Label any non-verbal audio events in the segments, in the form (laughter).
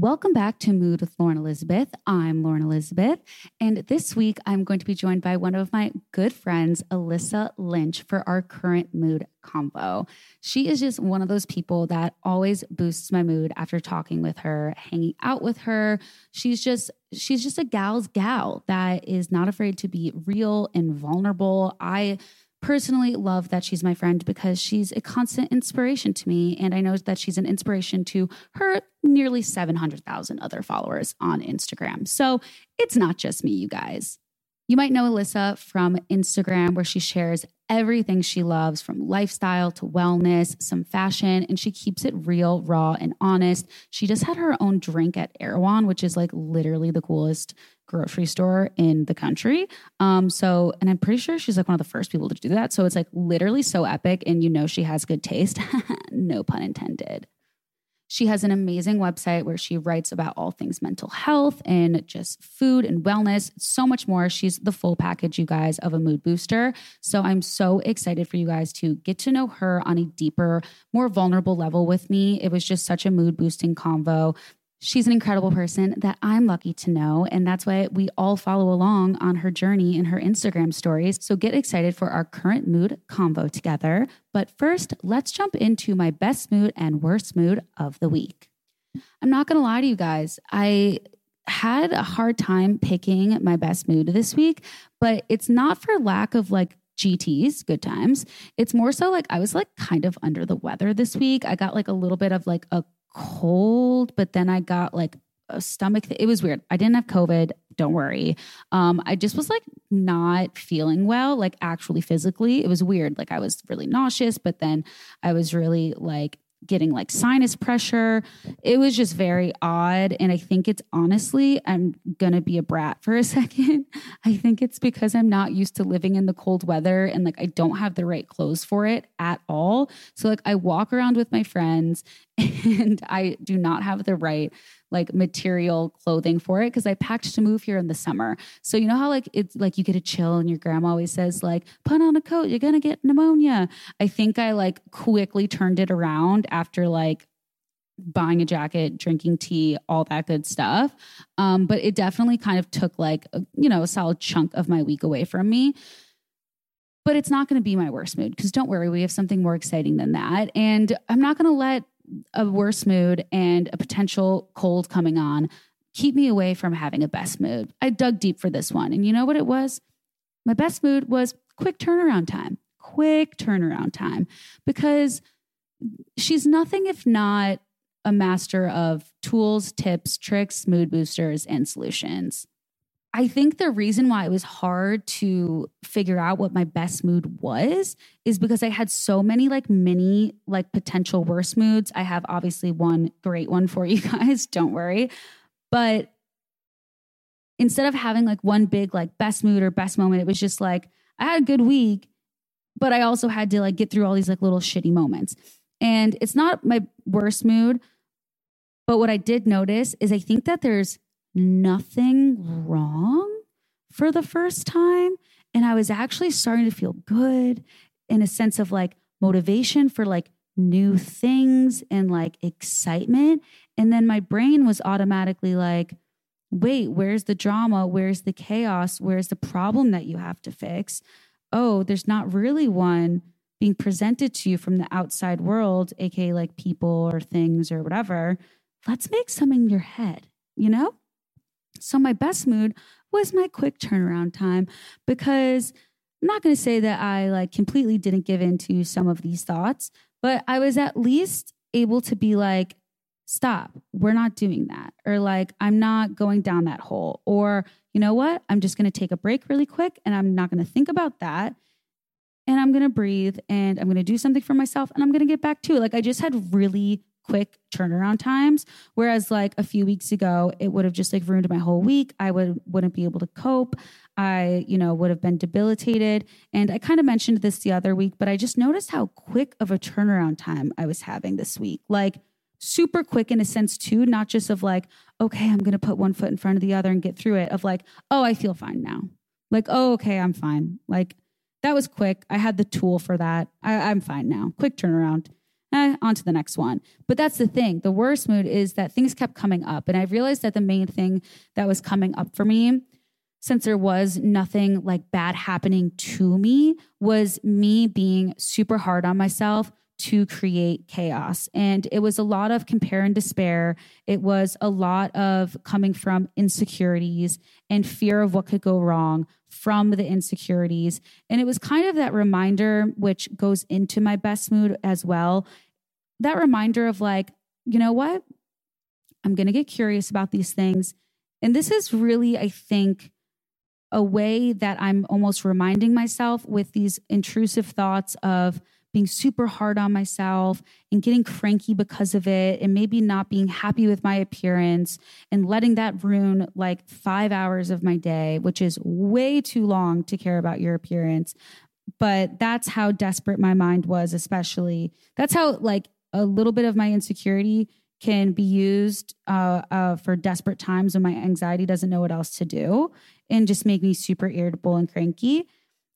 Welcome back to Mood with Lauren Elizabeth. I'm Lauren Elizabeth. And this week, I'm going to be joined by one of my good friends, Alyssa Lynch, for our current mood combo. She is just one of those people that always boosts my mood after talking with her, hanging out with her. She's just she's just a gal's gal that is not afraid to be real and vulnerable. I personally love that she's my friend because she's a constant inspiration to me. And I know that she's an inspiration to her nearly 700,000 other followers on Instagram. So it's not just me, you guys. You might know Alyssa from Instagram, where she shares everything she loves from lifestyle to wellness, some fashion, and she keeps it real, raw, and honest. She just had her own drink at Erewhon, which is like literally the coolest grocery store in the country. Um, so, and I'm pretty sure she's like one of the first people to do that. So it's like literally so epic, and you know she has good taste. (laughs) no pun intended. She has an amazing website where she writes about all things mental health and just food and wellness, so much more. She's the full package, you guys, of a mood booster. So I'm so excited for you guys to get to know her on a deeper, more vulnerable level with me. It was just such a mood boosting convo. She's an incredible person that I'm lucky to know. And that's why we all follow along on her journey in her Instagram stories. So get excited for our current mood convo together. But first, let's jump into my best mood and worst mood of the week. I'm not going to lie to you guys. I had a hard time picking my best mood this week, but it's not for lack of like GTs, good times. It's more so like I was like kind of under the weather this week. I got like a little bit of like a cold, but then I got like a stomach. Th- it was weird. I didn't have COVID. Don't worry. Um, I just was like not feeling well, like actually physically. It was weird. Like I was really nauseous, but then I was really like getting like sinus pressure. It was just very odd. And I think it's honestly, I'm going to be a brat for a (laughs) second. I think it's because I'm not used to living in the cold weather and like I don't have the right clothes for it at all. So, like, I walk around with my friends (laughs) and I do not have the right like material clothing for it because I packed to move here in the summer. So you know how like it's like you get a chill and your grandma always says like put on a coat, you're going to get pneumonia. I think I like quickly turned it around after like buying a jacket, drinking tea, all that good stuff. Um, but it definitely kind of took like a, you know a solid chunk of my week away from me. But it's not going to be my worst mood because don't worry, we have something more exciting than that. And I'm not going to let a worse mood and a potential cold coming on keep me away from having a best mood. I dug deep for this one. And you know what it was? My best mood was quick turnaround time. Quick turnaround time because she's nothing if not a master of tools, tips, tricks, mood boosters, and solutions. I think the reason why it was hard to figure out what my best mood was is because I had so many like mini like potential worst moods. I have obviously one great one for you (laughs) guys, don't worry. But instead of having like one big like best mood or best moment, it was just like I had a good week but I also had to like get through all these like little shitty moments. And it's not my worst mood, but what I did notice is I think that there's nothing wrong for the first time. And I was actually starting to feel good in a sense of like motivation for like new things and like excitement. And then my brain was automatically like, wait, where's the drama? Where's the chaos? Where's the problem that you have to fix? Oh, there's not really one being presented to you from the outside world, aka like people or things or whatever. Let's make some in your head, you know? So my best mood was my quick turnaround time because I'm not going to say that I like completely didn't give in to some of these thoughts, but I was at least able to be like, stop, we're not doing that. Or like, I'm not going down that hole. Or, you know what? I'm just going to take a break really quick and I'm not going to think about that. And I'm going to breathe and I'm going to do something for myself and I'm going to get back to it. Like, I just had really quick turnaround times. Whereas like a few weeks ago it would have just like ruined my whole week. I would wouldn't be able to cope. I you know would have been debilitated. And i kind of mentioned this the other week but i just noticed how quick of a turnaround time i was having this week. Like super quick in a sense too not just of like okay i'm going to put one foot in front of the other and get through it of like oh i feel fine now. Like oh okay i'm fine. Like that was quick. I had the tool for that. I, i'm fine now. Quick turnaround eh, on to the next one. But that's the thing. The worst mood is that things kept coming up. And I realized that the main thing that was coming up for me, since there was nothing like bad happening to me, was me being super hard on myself to create chaos. And it was a lot of compare and despair. It was a lot of coming from insecurities and fear of what could go wrong from the insecurities. And it was kind of that reminder, which goes into my best mood as well. That reminder of like, you know what? I'm going to get curious about these things. And this is really, I think, a way that I'm almost reminding myself with these intrusive thoughts of, being super hard on myself and getting cranky because of it and maybe not being happy with my appearance and letting that ruin like five hours of my day, which is way too long to care about your appearance. But that's how desperate my mind was, especially. That's how, like, a little bit of my insecurity can be used uh, uh, for desperate times when my anxiety doesn't know what else to do and just make me super irritable and cranky.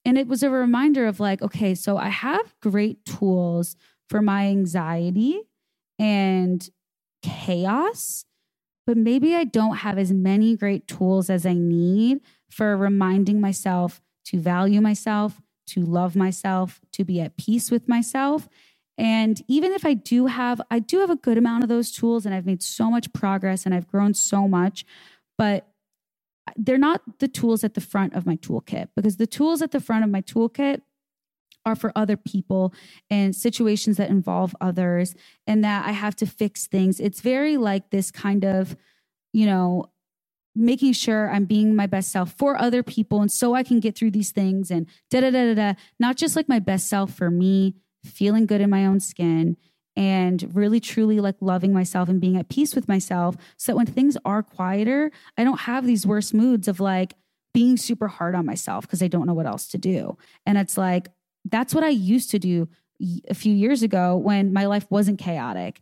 And it was a reminder of like, okay, so I have great tools for my anxiety and chaos, but maybe I don't have as many great tools as I need for reminding myself to value myself, to love myself, to be at peace with myself. And even if I do have, I do have a good amount of those tools and I've made so much progress and I've grown so much, but they're not the tools at the front of my toolkit because the tools at the front of my toolkit are for other people and situations that involve others and that I have to fix things. It's very like this kind of, you know, making sure I'm being my best self for other people and so I can get through these things and da da da da da. Not just like my best self for me, feeling good in my own skin and really truly like loving myself and being at peace with myself so that when things are quieter, I don't have these worst moods of like being super hard on myself because I don't know what else to do. And it's like, that's what I used to do a few years ago when my life wasn't chaotic.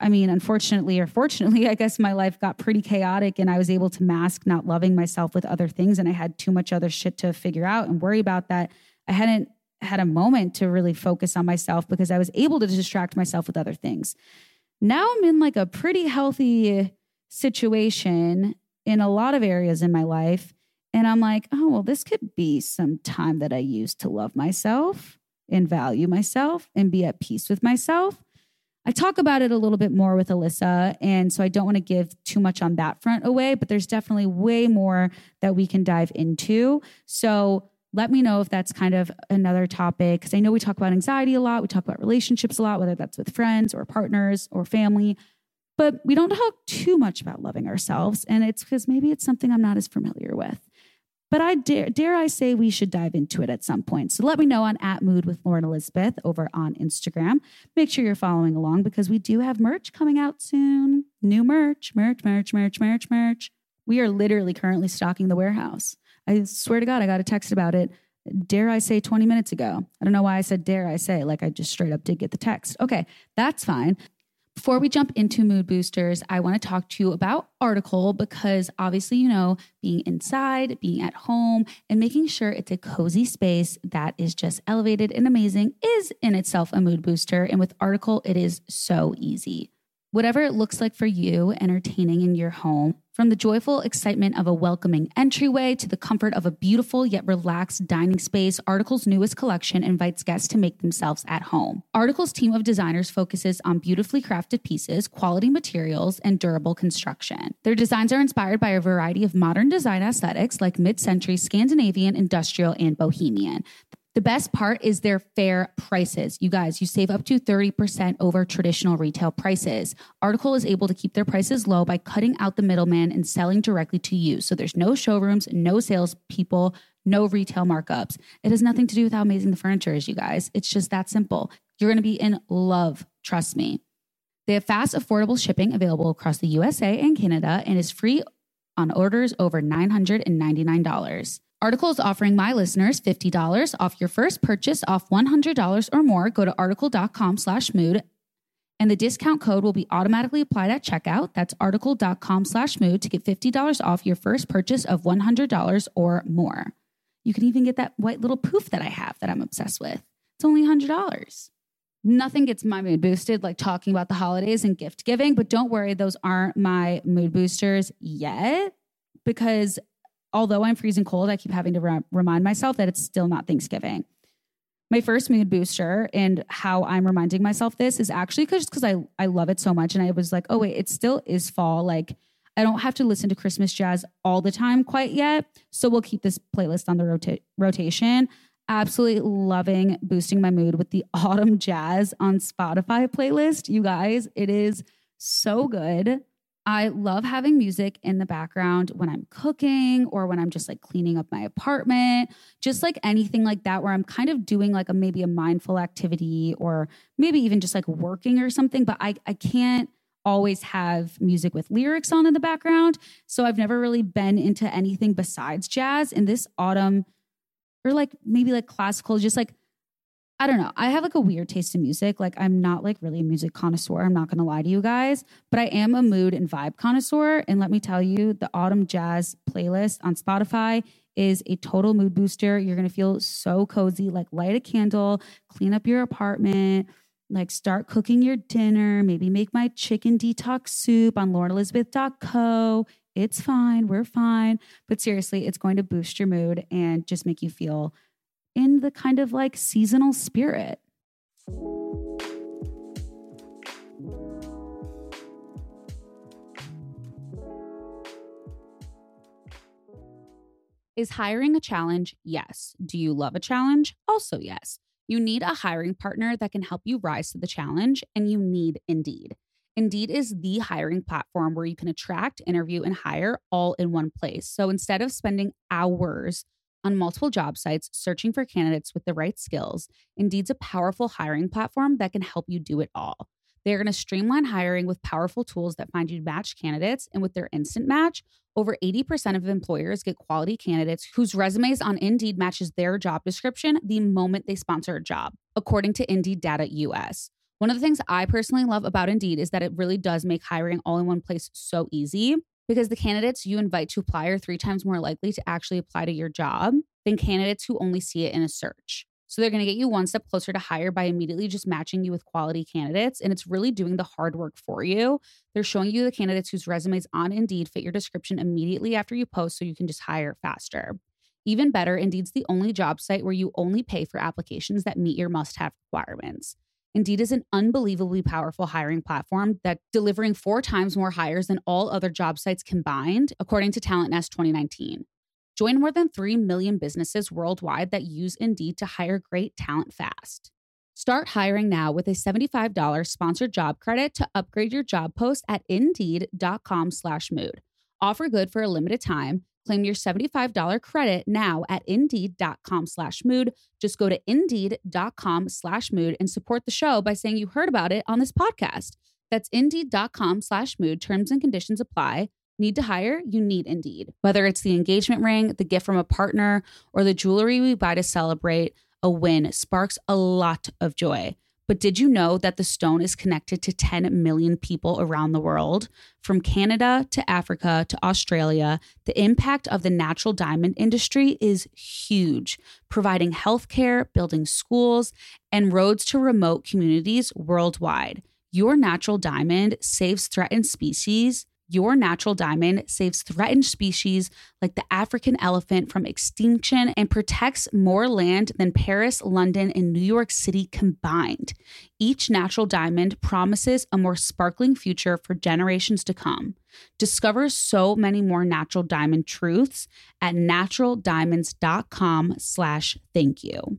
I mean, unfortunately or fortunately, (laughs) I guess my life got pretty chaotic and I was able to mask not loving myself with other things. And I had too much other shit to figure out and worry about that I hadn't had a moment to really focus on myself because I was able to distract myself with other things. Now I'm in like a pretty healthy situation in a lot of areas in my life. And I'm like, oh, well, this could be some time that I use to love myself and value myself and be at peace with myself. I talk about it a little bit more with Alyssa. And so I don't want to give too much on that front away, but there's definitely way more that we can dive into. So let me know if that's kind of another topic because I know we talk about anxiety a lot, we talk about relationships a lot, whether that's with friends or partners or family, but we don't talk too much about loving ourselves. And it's because maybe it's something I'm not as familiar with. But I dare, dare I say we should dive into it at some point. So let me know on at Mood with Lauren Elizabeth over on Instagram. Make sure you're following along because we do have merch coming out soon. New merch, merch, merch, merch, merch, merch. We are literally currently stocking the warehouse. I swear to God, I got a text about it dare I say 20 minutes ago. I don't know why I said dare I say, like I just straight up did get the text. Okay, that's fine. Before we jump into mood boosters, I want to talk to you about Article because obviously, you know, being inside, being at home, and making sure it's a cozy space that is just elevated and amazing is in itself a mood booster. And with Article, it is so easy. Whatever it looks like for you, entertaining in your home, from the joyful excitement of a welcoming entryway to the comfort of a beautiful yet relaxed dining space, Article's newest collection invites guests to make themselves at home. Article's team of designers focuses on beautifully crafted pieces, quality materials, and durable construction. Their designs are inspired by a variety of modern design aesthetics like mid century Scandinavian, industrial, and bohemian. The best part is their fair prices. You guys, you save up to 30% over traditional retail prices. Article is able to keep their prices low by cutting out the middleman and selling directly to you. So there's no showrooms, no salespeople, no retail markups. It has nothing to do with how amazing the furniture is, you guys. It's just that simple. You're going to be in love, trust me. They have fast, affordable shipping available across the USA and Canada and is free on orders over $999. Article is offering my listeners $50 off your first purchase off $100 or more. Go to article.com slash mood and the discount code will be automatically applied at checkout. That's article.com slash mood to get $50 off your first purchase of $100 or more. You can even get that white little poof that I have that I'm obsessed with. It's only $100. Nothing gets my mood boosted like talking about the holidays and gift giving, but don't worry, those aren't my mood boosters yet because although I'm freezing cold, I keep having to re- remind myself that it's still not Thanksgiving. My first mood booster and how I'm reminding myself this is actually just because I, I love it so much. And I was like, oh, wait, it still is fall. Like, I don't have to listen to Christmas jazz all the time quite yet. So we'll keep this playlist on the rota- rotation. Absolutely loving boosting my mood with the (laughs) autumn jazz on Spotify playlist. You guys, it is so good. I love having music in the background when I'm cooking or when I'm just like cleaning up my apartment, just like anything like that, where I'm kind of doing like a maybe a mindful activity or maybe even just like working or something. But I, I can't always have music with lyrics on in the background. So I've never really been into anything besides jazz. And this autumn, or like maybe like classical, just like I don't know. I have like a weird taste in music. Like I'm not like really a music connoisseur. I'm not going to lie to you guys, but I am a mood and vibe connoisseur. And let me tell you, the autumn jazz playlist on Spotify is a total mood booster. You're going to feel so cozy. Like light a candle, clean up your apartment, like start cooking your dinner, maybe make my chicken detox soup on laurenelizabeth.co. It's fine. We're fine. But seriously, it's going to boost your mood and just make you feel in the kind of like seasonal spirit. Is hiring a challenge? Yes. Do you love a challenge? Also, yes. You need a hiring partner that can help you rise to the challenge, and you need Indeed. Indeed is the hiring platform where you can attract, interview, and hire all in one place. So instead of spending hours on multiple job sites searching for candidates with the right skills, Indeed's a powerful hiring platform that can help you do it all. They're going to streamline hiring with powerful tools that find you match candidates. And with their instant match, over 80% of employers get quality candidates whose resumes on Indeed matches their job description the moment they sponsor a job, according to Indeed Data US. One of the things I personally love about Indeed is that it really does make hiring all in one place so easy because the candidates you invite to apply are three times more likely to actually apply to your job than candidates who only see it in a search. So they're going to get you one step closer to hire by immediately just matching you with quality candidates. And it's really doing the hard work for you. They're showing you the candidates whose resumes on Indeed fit your description immediately after you post so you can just hire faster. Even better, Indeed's the only job site where you only pay for applications that meet your must have requirements. Indeed is an unbelievably powerful hiring platform that delivering four times more hires than all other job sites combined, according to TalentNest 2019. Join more than 3 million businesses worldwide that use Indeed to hire great talent fast. Start hiring now with a $75 sponsored job credit to upgrade your job post at indeed.com slash mood. Offer good for a limited time. Claim your $75 credit now at indeed.com slash mood. Just go to indeed.com slash mood and support the show by saying you heard about it on this podcast. That's indeed.com slash mood. Terms and conditions apply. Need to hire? You need Indeed. Whether it's the engagement ring, the gift from a partner, or the jewelry we buy to celebrate, a win sparks a lot of joy. But did you know that the stone is connected to 10 million people around the world? From Canada to Africa to Australia, the impact of the natural diamond industry is huge, providing healthcare, building schools, and roads to remote communities worldwide. Your natural diamond saves threatened species your natural diamond saves threatened species like the African elephant from extinction and protects more land than Paris, London, and New York City combined. Each natural diamond promises a more sparkling future for generations to come. Discover so many more natural diamond truths at naturaldiamonds.com slash thank you.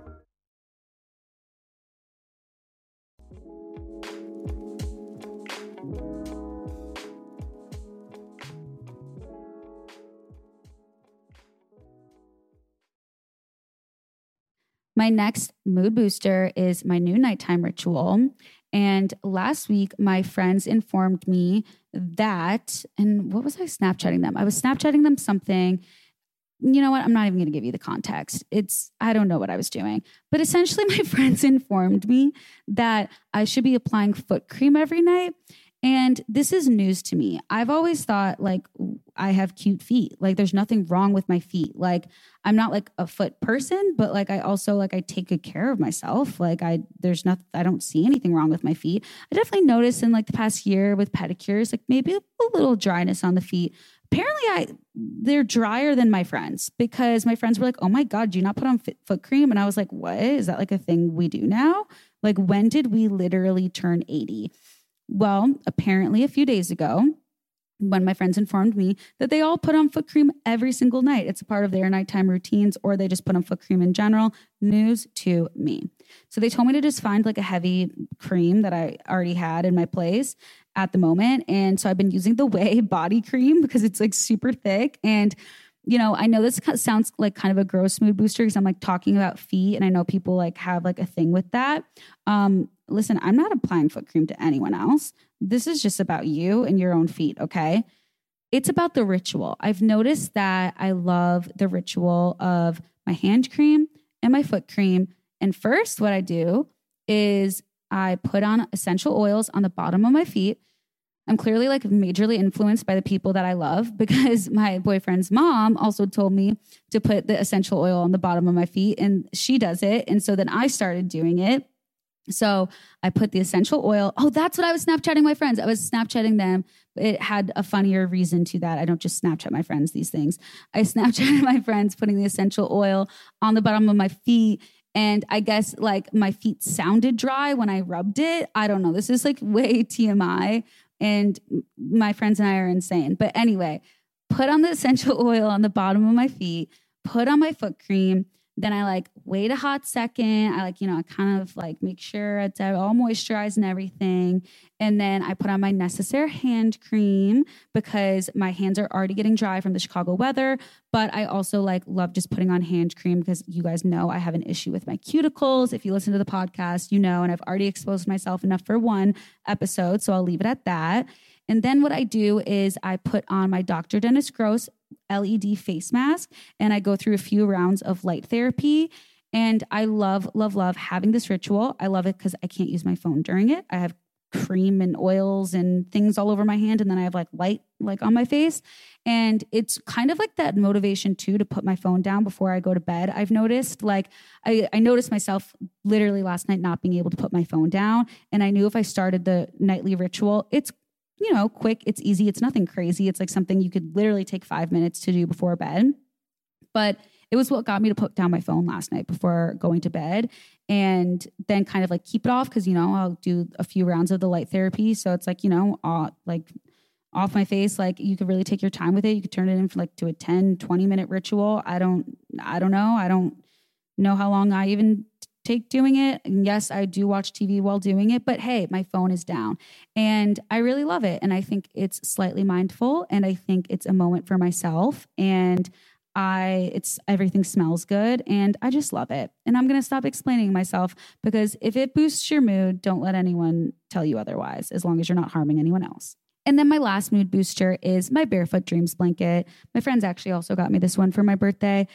My next mood booster is my new nighttime ritual. And last week, my friends informed me that, and what was I Snapchatting them? I was Snapchatting them something. You know what? I'm not even going to give you the context. It's, I don't know what I was doing. But essentially, (laughs) my friends informed me that I should be applying foot cream every night. And this is news to me. I've always thought like I have cute feet. Like there's nothing wrong with my feet. Like I'm not like a foot person, but like I also like I take good care of myself. Like I there's not I don't see anything wrong with my feet. I definitely noticed in like the past year with pedicures like maybe a little dryness on the feet. Apparently I they're drier than my friends because my friends were like, "Oh my god, do you not put on foot cream?" And I was like, "What? Is that like a thing we do now?" Like when did we literally turn 80? Well, apparently a few days ago, when my friends informed me that they all put on foot cream every single night. It's a part of their nighttime routines, or they just put on foot cream in general. News to me. So they told me to just find like a heavy cream that I already had in my place at the moment. And so I've been using the Way (laughs) body cream because it's like super thick. And you know, I know this sounds like kind of a gross mood booster because I'm like talking about feet and I know people like have like a thing with that. Um, listen, I'm not applying foot cream to anyone else. This is just about you and your own feet, okay? It's about the ritual. I've noticed that I love the ritual of my hand cream and my foot cream. And first, what I do is I put on essential oils on the bottom of my feet I'm clearly like majorly influenced by the people that I love (laughs) because my boyfriend's mom also told me to put the essential oil on the bottom of my feet and she does it. And so then I started doing it. So I put the essential oil. Oh, that's what I was Snapchatting my friends. I was Snapchatting them. It had a funnier reason to that. I don't just Snapchat my friends these things. I (laughs) Snapchatted my friends putting the essential oil on the bottom of my feet. And I guess like my feet sounded dry when I rubbed it. I don't know. This is like (laughs) way TMI and my friends and I are insane. But anyway, put on the (laughs) essential oil on the bottom of my feet, put on my foot cream. Then I like wait a hot second. I like, you know, I kind of like make sure it's all moisturized and everything. And then I put on my necessary hand cream because my hands are already getting dry from the Chicago weather. But I also like love just putting on hand cream because you guys know I have an issue with my cuticles. If you listen to the podcast, you know, and I've already exposed myself enough for one episode. So I'll leave it at that. And then what I do is I put on my Dr. Dennis Gross LED face mask and I go through a few rounds of light therapy. And I love, love, love having this ritual. I love it because I can't use my phone during it. I have cream and oils and things all over my hand and then I have like light like on my face and it's kind of like that motivation too to put my phone down before I go to bed. I've noticed like I, I noticed myself literally last night not being able to put my phone down and I knew if I started the nightly ritual it's you know, quick, it's easy, it's nothing crazy. It's like something you could literally take five minutes to do before bed. But it was what got me to put down my phone last night before going to bed and then kind of like keep it off because, you know, I'll do a few rounds of the light therapy. So it's like, you know, uh, like off my face like you could really take your time with it you could turn it in for like to a 10 20 minute ritual i don't i don't know i don't know how long i even take doing it. And yes, I do watch TV while doing it, but hey, my phone is down and I really love it. And I think it's slightly mindful and I think it's a moment for myself. And I it's everything smells good and I just love it. And I'm going to stop explaining myself because if it boosts your mood, don't let anyone tell you otherwise as long as you're not harming anyone else. And then my last mood booster is my Barefoot Dreams blanket. My friends actually also got me this one for my birthday.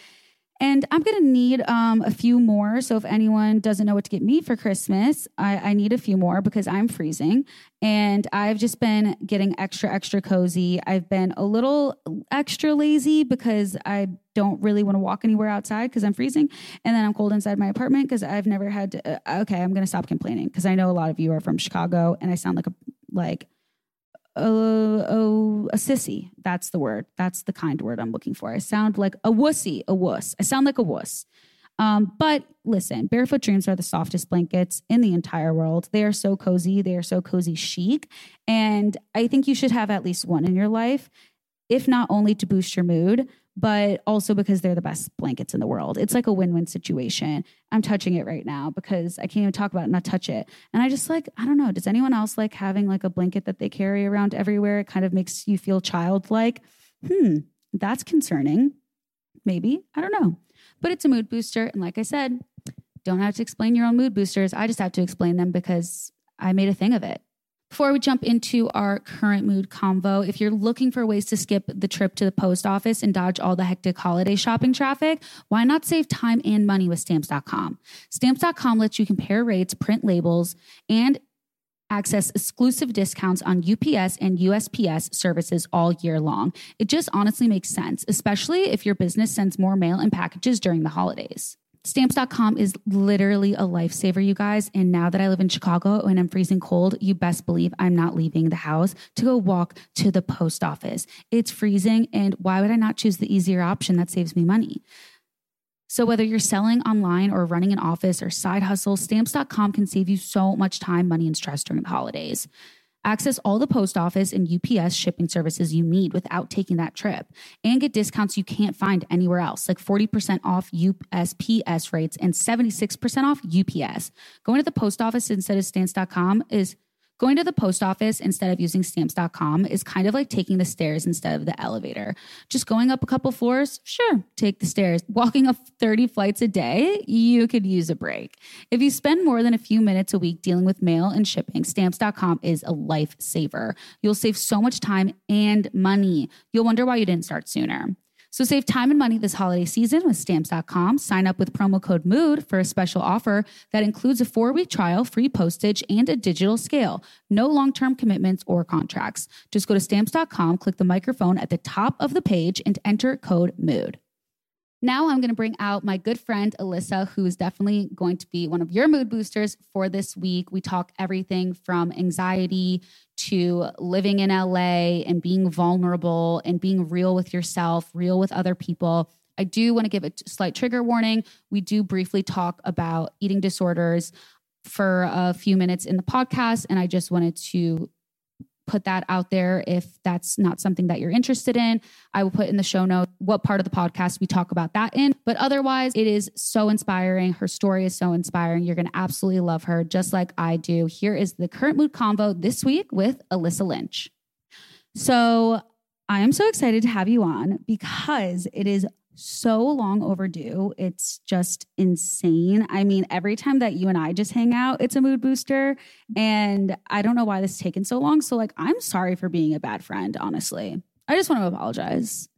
And I'm going to need um, a few more. So if anyone doesn't know what to get me for Christmas, I, I, need a few more because I'm freezing. And I've just been getting extra, extra cozy. I've been a little extra lazy because I don't really want to walk anywhere outside because I'm freezing. And then I'm cold inside my apartment because I've never had to. Uh, okay, I'm going to stop complaining because I know a lot of you are from Chicago and I sound like a, like, a, a sissy. That's the word. That's the kind word I'm looking for. I sound like a wussy, a wuss. I sound like a wuss. Um, but listen, Barefoot Dreams are the softest blankets in the entire world. They are so cozy. They are so cozy chic. And I think you should have at least one in your life, if not only to boost your mood, but also because they're the best blankets in the world. It's like a win win situation. I'm touching it right now because I can't even talk about it, not touch it. And I just like, I don't know, does anyone else like having like a blanket that they carry around everywhere? It kind of makes you feel childlike. Hmm, that's concerning. Maybe. I don't know. But it's a mood booster. And like I said, don't have to explain your own mood boosters. I just have to explain them because I made a thing of it. Before we jump into our current mood convo, if you're looking for ways to skip the trip to the post office and dodge all the hectic holiday shopping traffic, why not save time and money with stamps.com? Stamps.com lets you compare rates, print labels, and access exclusive discounts on UPS and USPS services all year long. It just honestly makes sense, especially if your business sends more mail and packages during the holidays. Stamps.com is literally a lifesaver, you guys. And now that I live in Chicago and I'm freezing cold, you best believe I'm not leaving the house to go walk to the post office. It's freezing. And why would I not choose the easier option that saves me money? So, whether you're selling online or running an office or side hustle, stamps.com can save you so much time, money, and stress during the holidays. Access all the post office and UPS shipping services you need without taking that trip and get discounts you can't find anywhere else, like 40% off USPS rates and 76% off UPS. Going to the post office instead of stamps.com is Going to the post office instead of using stamps.com is kind of like taking the stairs instead of the elevator. Just going up a couple floors, sure, take the stairs. Walking up 30 flights a day, you could use a break. If you spend more than a few minutes a week dealing with mail and shipping, stamps.com is a lifesaver. You'll save so much time and money. You'll wonder why you didn't start sooner. So save time and money this holiday season with stamps.com. Sign up with promo code MOOD for a special offer that includes a four week trial, free postage, and a digital scale. No long term commitments or contracts. Just go to stamps.com, click the microphone at the top of the page, and enter code MOOD. Now I'm going to bring out my good friend Alyssa, who is definitely going to be one of your mood boosters for this week. We talk everything from anxiety to living in LA and being vulnerable and being real with yourself, real with other people. I do want to give a slight trigger warning. We do briefly talk about eating disorders for a few minutes in the podcast, and I just wanted to put that out there if that's not something that you're interested in. I will put in the show notes what part of the podcast we talk about that in. But otherwise, it is so inspiring. Her story is so inspiring. You're going to absolutely love her, just like I do. Here is the current mood convo this week with Alyssa Lynch. So I am so excited to have you on because it is so long overdue. It's just insane. I mean, every time that you and I just hang out, it's a mood booster. And I don't know why this has taken so long. So, like, I'm sorry for being a bad friend, honestly. I just want to apologize.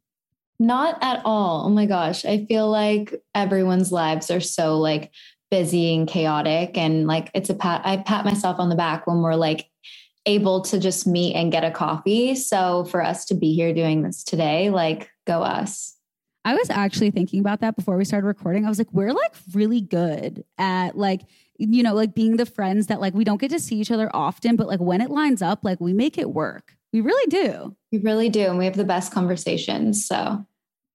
Not at all. Oh my gosh. I feel like everyone's lives are so like busy and chaotic. And like, it's a pat, I pat myself on the back when we're like, able to just meet and get a coffee. So for us to be here doing this today, like go us. I was actually thinking about that before we started recording. I was like, we're like really good at like, you know, like being the friends that like we don't get to see each other often, but like when it lines up, like we make it work. We really do. We really do. And we have the best conversations. So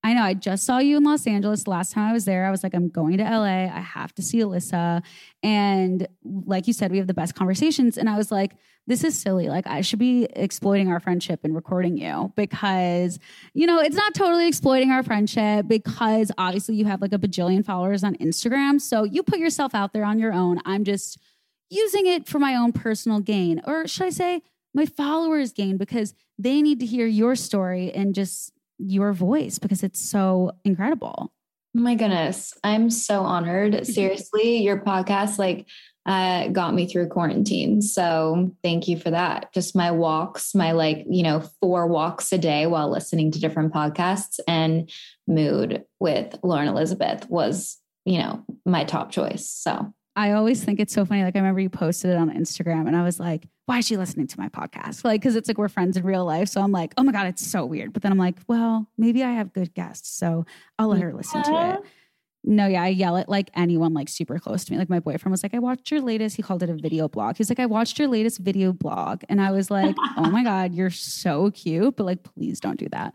I know. I just saw you in Los Angeles last time I was there. I was like, I'm going to LA. I have to see Alyssa. And like you said, we have the best conversations. And I was like, this is silly. Like, I should be exploiting our friendship and recording you because, you know, it's not totally exploiting our friendship because obviously you have like a bajillion followers on Instagram. So you put yourself out there on your own. I'm just using it for my own personal gain. Or should I say, my followers gain because they need to hear your story and just your voice because it's so incredible. my goodness. I'm so honored. (laughs) Seriously, your podcast like uh, got me through quarantine. So thank you for that. Just my walks, my like, you know, four walks a day while listening to different podcasts and mood with Lauren Elizabeth was, you know, my top choice. So I always think it's so funny. Like I remember you posted it on Instagram and I was like, why is she listening to my podcast? Like, cause it's like we're friends in real life. So I'm like, oh my God, it's so weird. But then I'm like, well, maybe I have good guests. So I'll let her listen to it. No, yeah, I yell at like anyone like super close to me. Like my boyfriend was like, I watched your latest, he called it a video blog. He's like, I watched your latest video blog. And I was like, oh my God, you're so cute. But like, please don't do that.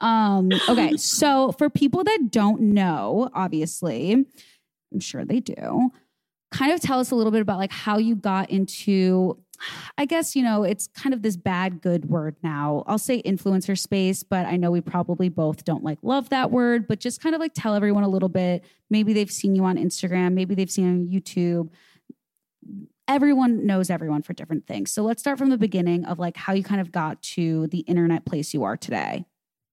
Um, okay. So for people that don't know, obviously, I'm sure they do kind of tell us a little bit about like how you got into I guess, you know, it's kind of this bad good word now. I'll say influencer space, but I know we probably both don't like love that word, but just kind of like tell everyone a little bit. Maybe they've seen you on Instagram, maybe they've seen you on YouTube. Everyone knows everyone for different things. So let's start from the beginning of like how you kind of got to the internet place you are today.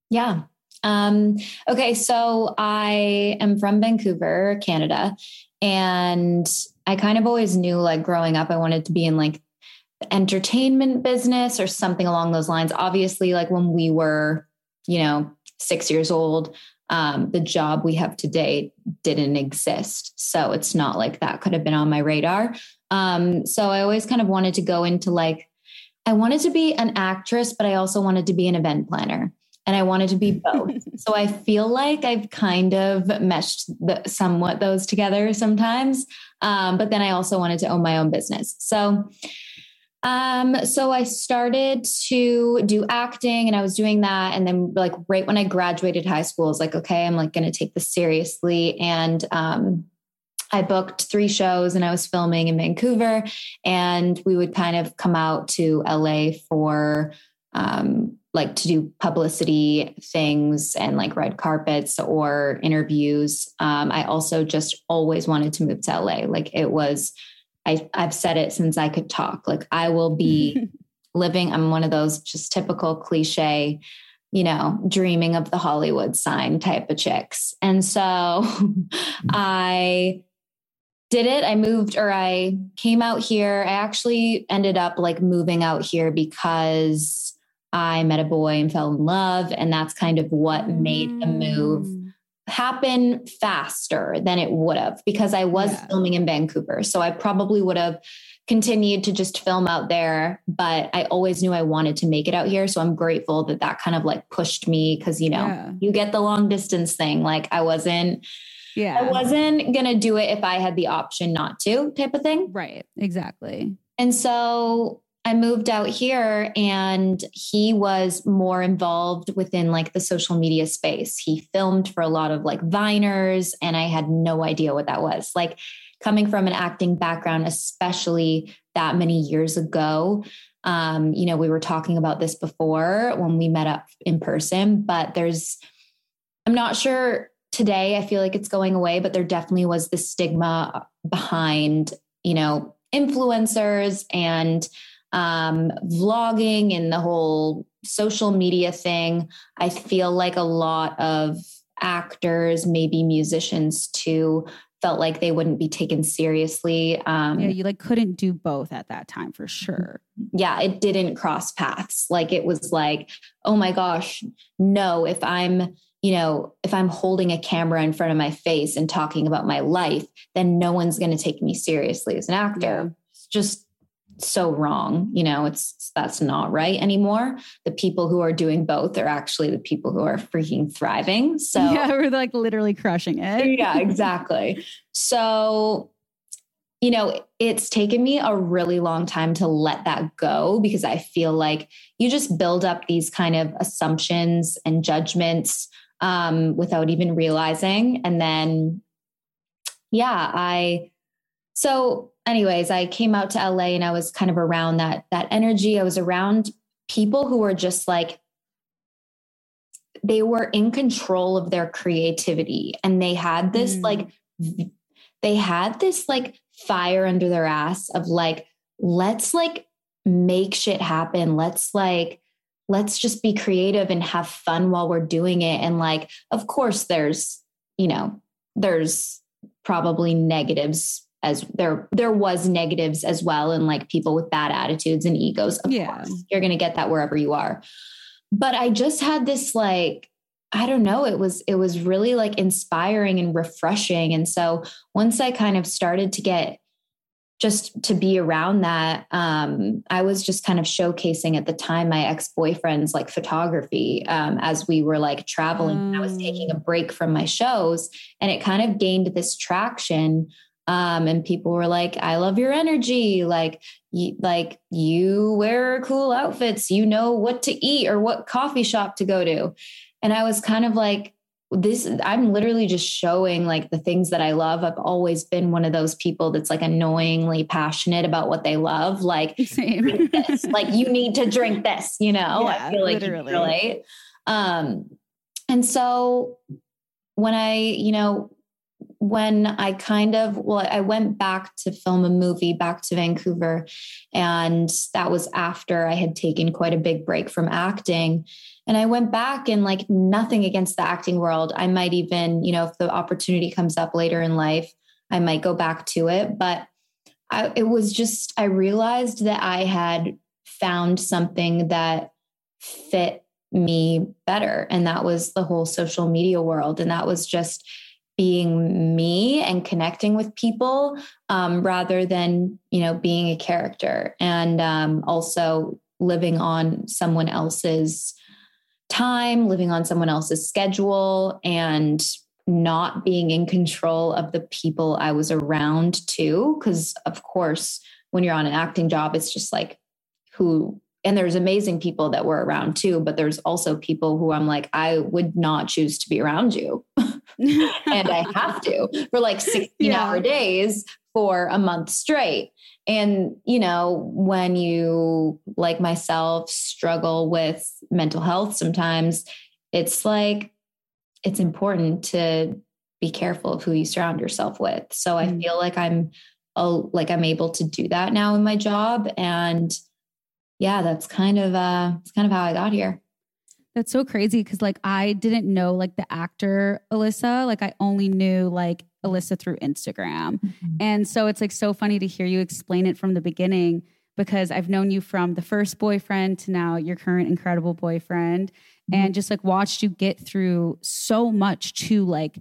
Yeah. Um, okay. So I am from Vancouver, Canada. And I kind of always knew like growing up, I wanted to be in like the entertainment business or something along those lines. Obviously, like when we were, you know, six years old, um, the job we have today didn't exist. So it's not like that could have been on my radar. Um, so I always kind of wanted to go into like, I wanted to be an actress, but I also wanted to be an event planner and I wanted to be (laughs) both. so I feel like I've kind of meshed the, somewhat those together sometimes. Um, but then I also wanted to own my own business. So, um, so I started to do acting and I was doing that. And then like right when I graduated high school, I was like, okay, I'm like going to take this seriously. And, um, I booked three shows and I was filming in Vancouver and we would kind of come out to LA for, um, like to do publicity things and like red carpets or interviews. Um, I also just always wanted to move to LA. Like it was, I, I've said it since I could talk. Like I will be (laughs) living, I'm one of those just typical cliche, you know, dreaming of the Hollywood sign type of chicks. And so (laughs) I did it. I moved or I came out here. I actually ended up like moving out here because I met a boy and fell in love. And that's kind of what made the move mm. happen faster than it would have because I was yeah. filming in Vancouver. So I probably would have continued to just film out there, but I always knew I wanted to make it out here. So I'm grateful that that kind of like pushed me because, you know, yeah. you get the long distance thing. Like I wasn't. Yeah. I wasn't going to do it if I had the option not to, type of thing. Right. Exactly. And so I moved out here and he was more involved within like the social media space. He filmed for a lot of like Viners, and I had no idea what that was. Like coming from an acting background, especially that many years ago. Um, you know, we were talking about this before when we met up in person, but there's, I'm not sure today, I feel like it's going away, but there definitely was the stigma behind, you know, influencers and, um, vlogging and the whole social media thing, I feel like a lot of actors, maybe musicians too, felt like they wouldn't be taken seriously. Um, yeah, you like couldn't do both at that time for sure. Yeah, it didn't cross paths. Like it was like, oh my gosh, no, if I'm you know, if I'm holding a camera in front of my face and talking about my life, then no one's going to take me seriously as an actor. Yeah. Just so wrong you know it's that's not right anymore. The people who are doing both are actually the people who are freaking thriving. So (laughs) yeah we're like literally crushing it. (laughs) Yeah exactly. So you know it's taken me a really long time to let that go because i feel like you just build up these kind of assumptions and judgments um, without even realizing. And then, yeah, I, so anyways, I came out to LA and I was kind of around that, that energy. I was around people who were just like, they were in control of their creativity and they had this mm. like they had this like fire under their ass of like let's like make shit happen let's like let's just be creative and have fun while we're doing it and like of course there's you know there's probably negatives as there there was negatives as well and like people with bad attitudes and egos of yeah. course you're going to get that wherever you are but i just had this like I don't know, it was it was really like inspiring and refreshing. And so once I kind of started to get just to be around that, um, I was just kind of showcasing at the time my ex boyfriend's like photography um, as we were like traveling. I was taking a oh. break from my shows, and it kind of gained this traction. Um, and people were like, "I love your energy. Like, you, like you wear cool outfits. You know what to eat or what coffee shop to go to." And I was kind of like, this, I'm literally just showing like the things that I love. I've always been one of those people that's like annoyingly passionate about what they love. Like, (laughs) like you need to drink this, you know? Yeah, I feel like literally. you relate. Um, and so when I, you know, when I kind of, well, I went back to film a movie back to Vancouver, and that was after I had taken quite a big break from acting. And I went back and like nothing against the acting world. I might even, you know, if the opportunity comes up later in life, I might go back to it. But I, it was just, I realized that I had found something that fit me better. And that was the whole social media world. And that was just being me and connecting with people um, rather than, you know, being a character and um, also living on someone else's time, living on someone else's schedule, and not being in control of the people I was around too. Because, of course, when you're on an acting job, it's just like who, and there's amazing people that were around too, but there's also people who I'm like, I would not choose to be around you. (laughs) and I have to for like 16 yeah. hour days for a month straight. And, you know, when you, like myself, struggle with mental health sometimes, it's like, it's important to be careful of who you surround yourself with. So I mm. feel like I'm, like I'm able to do that now in my job. And yeah, that's kind of, uh, it's kind of how I got here. That's so crazy because like I didn't know like the actor Alyssa. Like I only knew like Alyssa through Instagram. Mm-hmm. And so it's like so funny to hear you explain it from the beginning because I've known you from the first boyfriend to now your current incredible boyfriend mm-hmm. and just like watched you get through so much to like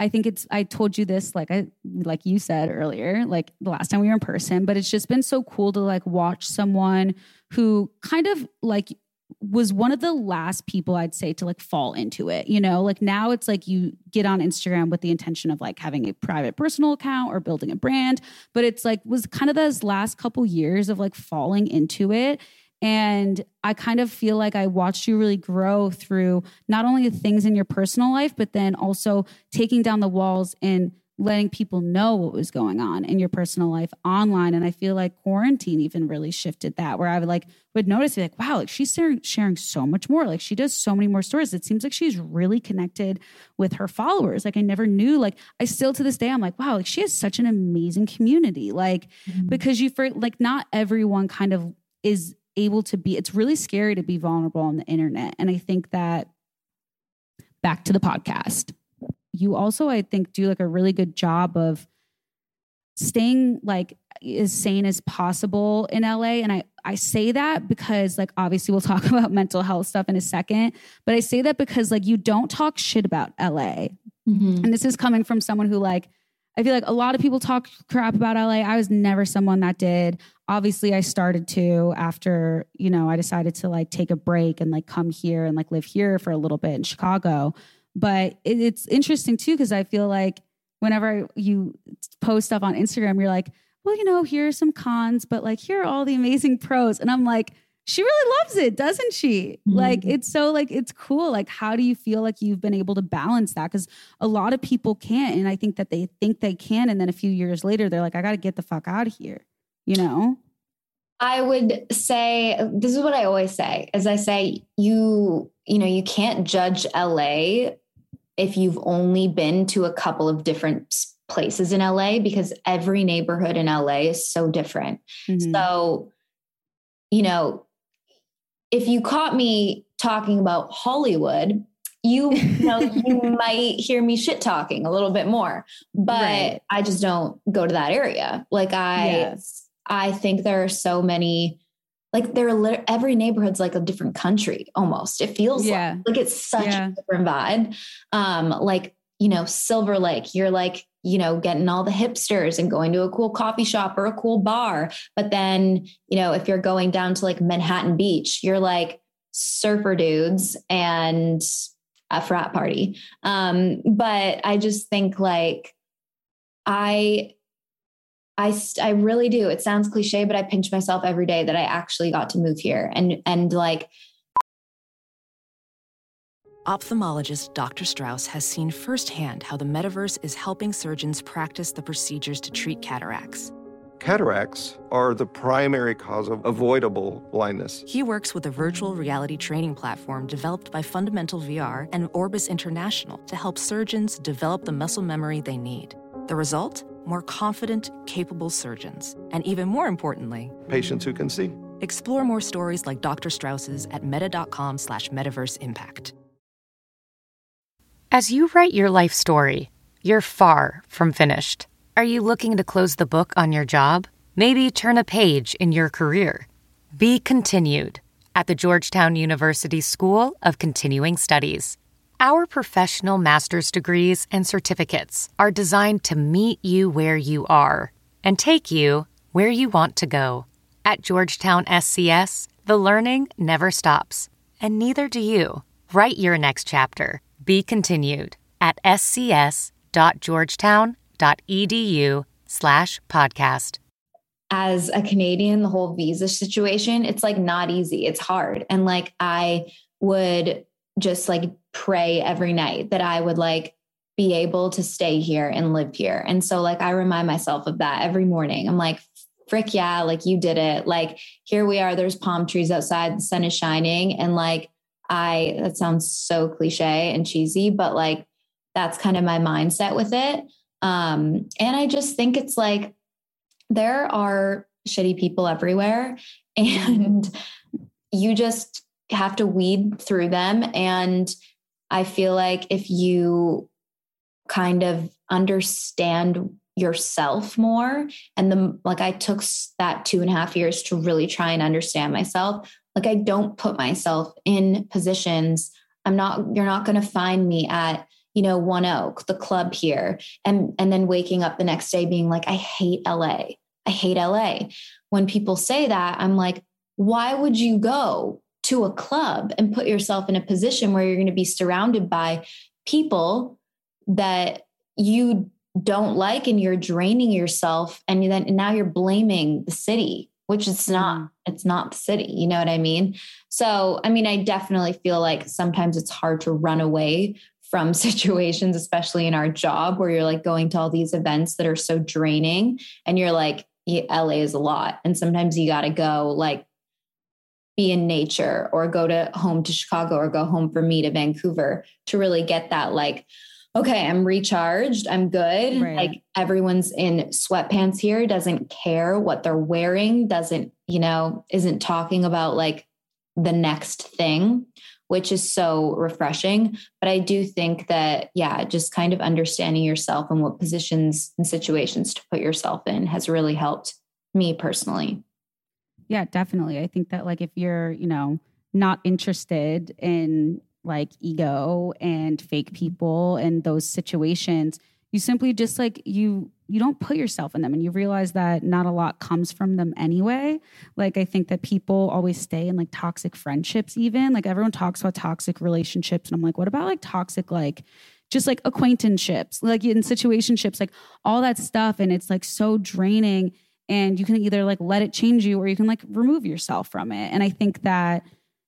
I think it's I told you this like I like you said earlier like the last time we were in person but it's just been so cool to like watch someone who kind of like was one of the last people I'd say to like fall into it. You know, like now it's like you get on Instagram with the intention of like having a private personal account or building a brand, but it's like was kind of those last couple years of like falling into it. And I kind of feel like I watched you really grow through not only the things in your personal life, but then also taking down the walls and letting people know what was going on in your personal life online. And I feel like quarantine even really shifted that, where I would like would notice like, wow, like she's sharing, sharing so much more. Like she does so many more stories. It seems like she's really connected with her followers. Like I never knew. Like I still to this day, I'm like, wow, like she has such an amazing community. Like mm-hmm. because you for like not everyone kind of is able to be. It's really scary to be vulnerable on the internet, and I think that back to the podcast you also, I think, do like a really good job of staying like as sane as possible in LA. And I, I say that because like obviously we'll (laughs) talk about mental health stuff in a second, but I say that because like you don't talk shit about LA. Mm-hmm. And this is coming from someone who like I feel like a lot of people talk crap about LA. I was never someone that did. Obviously, I started to after, you know, I decided to like take a break and like come here and like live here for a little bit in Chicago. But it, it's interesting too, because I feel like whenever you post stuff on Instagram, you're like, well, you know, here are some cons, but like here are all the amazing pros. And I'm like, she really loves it, doesn't she? Mhm. Like it's so like it's cool. Like how do you feel like you've been able to balance that? Because a lot of people can't, and I think that they think they can, and then a few years later they're like, I got to get the fuck out of here. You know? I would say this is what I always say is I say you you know you can't judge LA if you've only been to a couple of different places in LA because every neighborhood in LA is so different. Mhm. So you know if you caught me talking about Hollywood you, you know you (laughs) might hear me shit talking a little bit more but Right. I just don't go to that area like I Yes. I think there are so many, like there are every neighborhood's like a different country almost. It feels Yeah. like, like it's such Yeah. a different vibe. Um, like, you know, Silver Lake, you're like, you know, getting all the hipsters and going to a cool coffee shop or a cool bar. But then, you know, if you're going down to like Manhattan Beach, you're like surfer dudes and a frat party. Um, but I just think like I I st- I really do. It sounds cliche, but I pinch myself every day that I actually got to move here and and like Ophthalmologist Dr. Strauss has seen firsthand how the metaverse is helping surgeons practice the procedures to treat cataracts. Cataracts are the primary cause of avoidable blindness. He works with a virtual reality training platform developed by Fundamental VR and Orbis International to help surgeons develop the muscle memory they need. The result? More confident, capable surgeons. And even more importantly, Patients who can see. explore more stories like Dr. Strauss's at meta.com slash metaverse impact. As you write your life story, you're far from finished. Are you looking to close the book on your job? Maybe turn a page in your career? Be continued at the Georgetown University School of Continuing Studies. Our professional master's degrees and certificates are designed to meet you where you are and take you where you want to go. At Georgetown SCS, the learning never stops, and neither do you. Write your next chapter. Be continued at scs.georgetown.edu slash podcast. as a Canadian, the whole visa situation, it's like not easy. It's hard. And like I would just like pray every night that I would like be able to stay here and live here. And so like I remind myself of that every morning. I'm like, frick yeah, like you did it. Like here we are, there's palm trees outside, the sun is shining. And like I that sounds so cliche and cheesy, but like that's kind of my mindset with it. Um, and I just think it's like there are shitty people everywhere (laughs) and you just have to weed through them. And i feel like if you kind of understand yourself more and the like i took that two and a half years to really try and understand myself like i don't put myself in positions. I'm not you're not going to find me at you know 1 OAK the club here and and then waking up the next day being like i hate la i hate la when people say that i'm like why would you go to a club and put yourself in a position where you're going to be surrounded by people that you don't like and you're draining yourself and then and now you're blaming the city which it's not mm-hmm. it's not the city you know what i mean? So i mean i definitely feel like sometimes it's hard to run away from (laughs) situations especially in our job where you're like going to all these events that are so draining and you're like la is a lot. And sometimes you got to go like be in nature or go to home to Chicago or go home for me to Vancouver to really get that like okay I'm recharged I'm good. Right. like everyone's in sweatpants here doesn't care what they're wearing doesn't you know isn't talking about like the next thing which is so refreshing. But I do think that yeah just kind of understanding yourself and what positions and situations to put yourself in has really helped me personally Yeah, definitely. I think that like if you're, you know, not interested in like ego and fake mm-hmm. people and those situations, you simply just like you you don't put yourself in them and you realize that not a lot comes from them anyway. Like I think that people always stay in like toxic friendships even. Like everyone talks about toxic relationships and I'm like what about like toxic like just like acquaintanceships, like in situationships, like all that stuff and it's like so draining and you can either like let it change you or you can like remove yourself from it. And I think that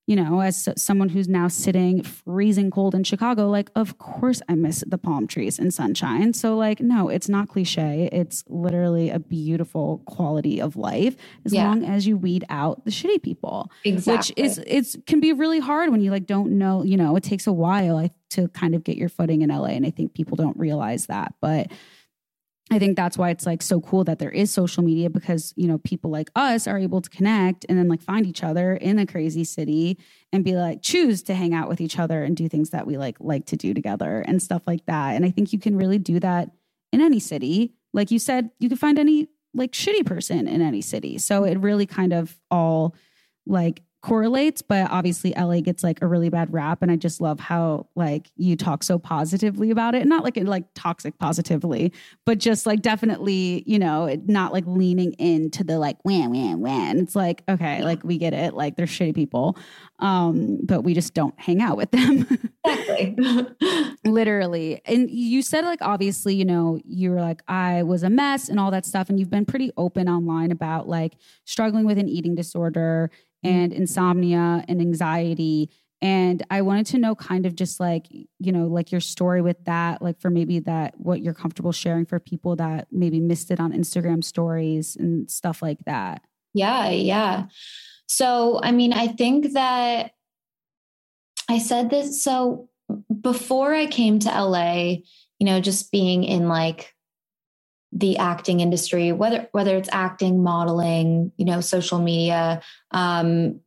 you know, as someone who's now sitting freezing cold in Chicago, like, of course I miss the palm trees and sunshine. So, like, no, it's not cliche. It's literally a beautiful quality of life as yeah. long as you weed out the shitty people. Exactly. Which is, it's can be really hard when you like don't know, you know, it takes a while to kind of get your footing in LA. And I think people don't realize that. But, I think that's why it's like so cool that there is social media because, you know, people like us are able to connect and then like find each other in a crazy city and be like choose to hang out with each other and do things that we like like to do together and stuff like that. And I think you can really do that in any city. Like you said, you can find any like shitty person in any city. So it really kind of all like correlates, but obviously LA gets like a really bad rap. And I just love how like you talk so positively about it. Not like like toxic positively, but just like definitely, you know, not like leaning into the like wham, wham, wham. It's like, okay, like we get it. Like they're shitty people. Um, but we just don't hang out with them. exactly. (laughs) (laughs) Literally. And you said like obviously, you know, you were like, I was a mess and all that stuff. And you've been pretty open online about like struggling with an eating disorder and insomnia and anxiety. And I wanted to know kind of just like, you know, like your story with that, like for maybe that, what you're comfortable sharing for people that maybe missed it on Instagram stories and stuff like that. Yeah. Yeah. So, I mean, I think that I said this. So before I came to LA, you know, just being in like the acting industry, whether whether it's acting, modeling, you know, social media. Um,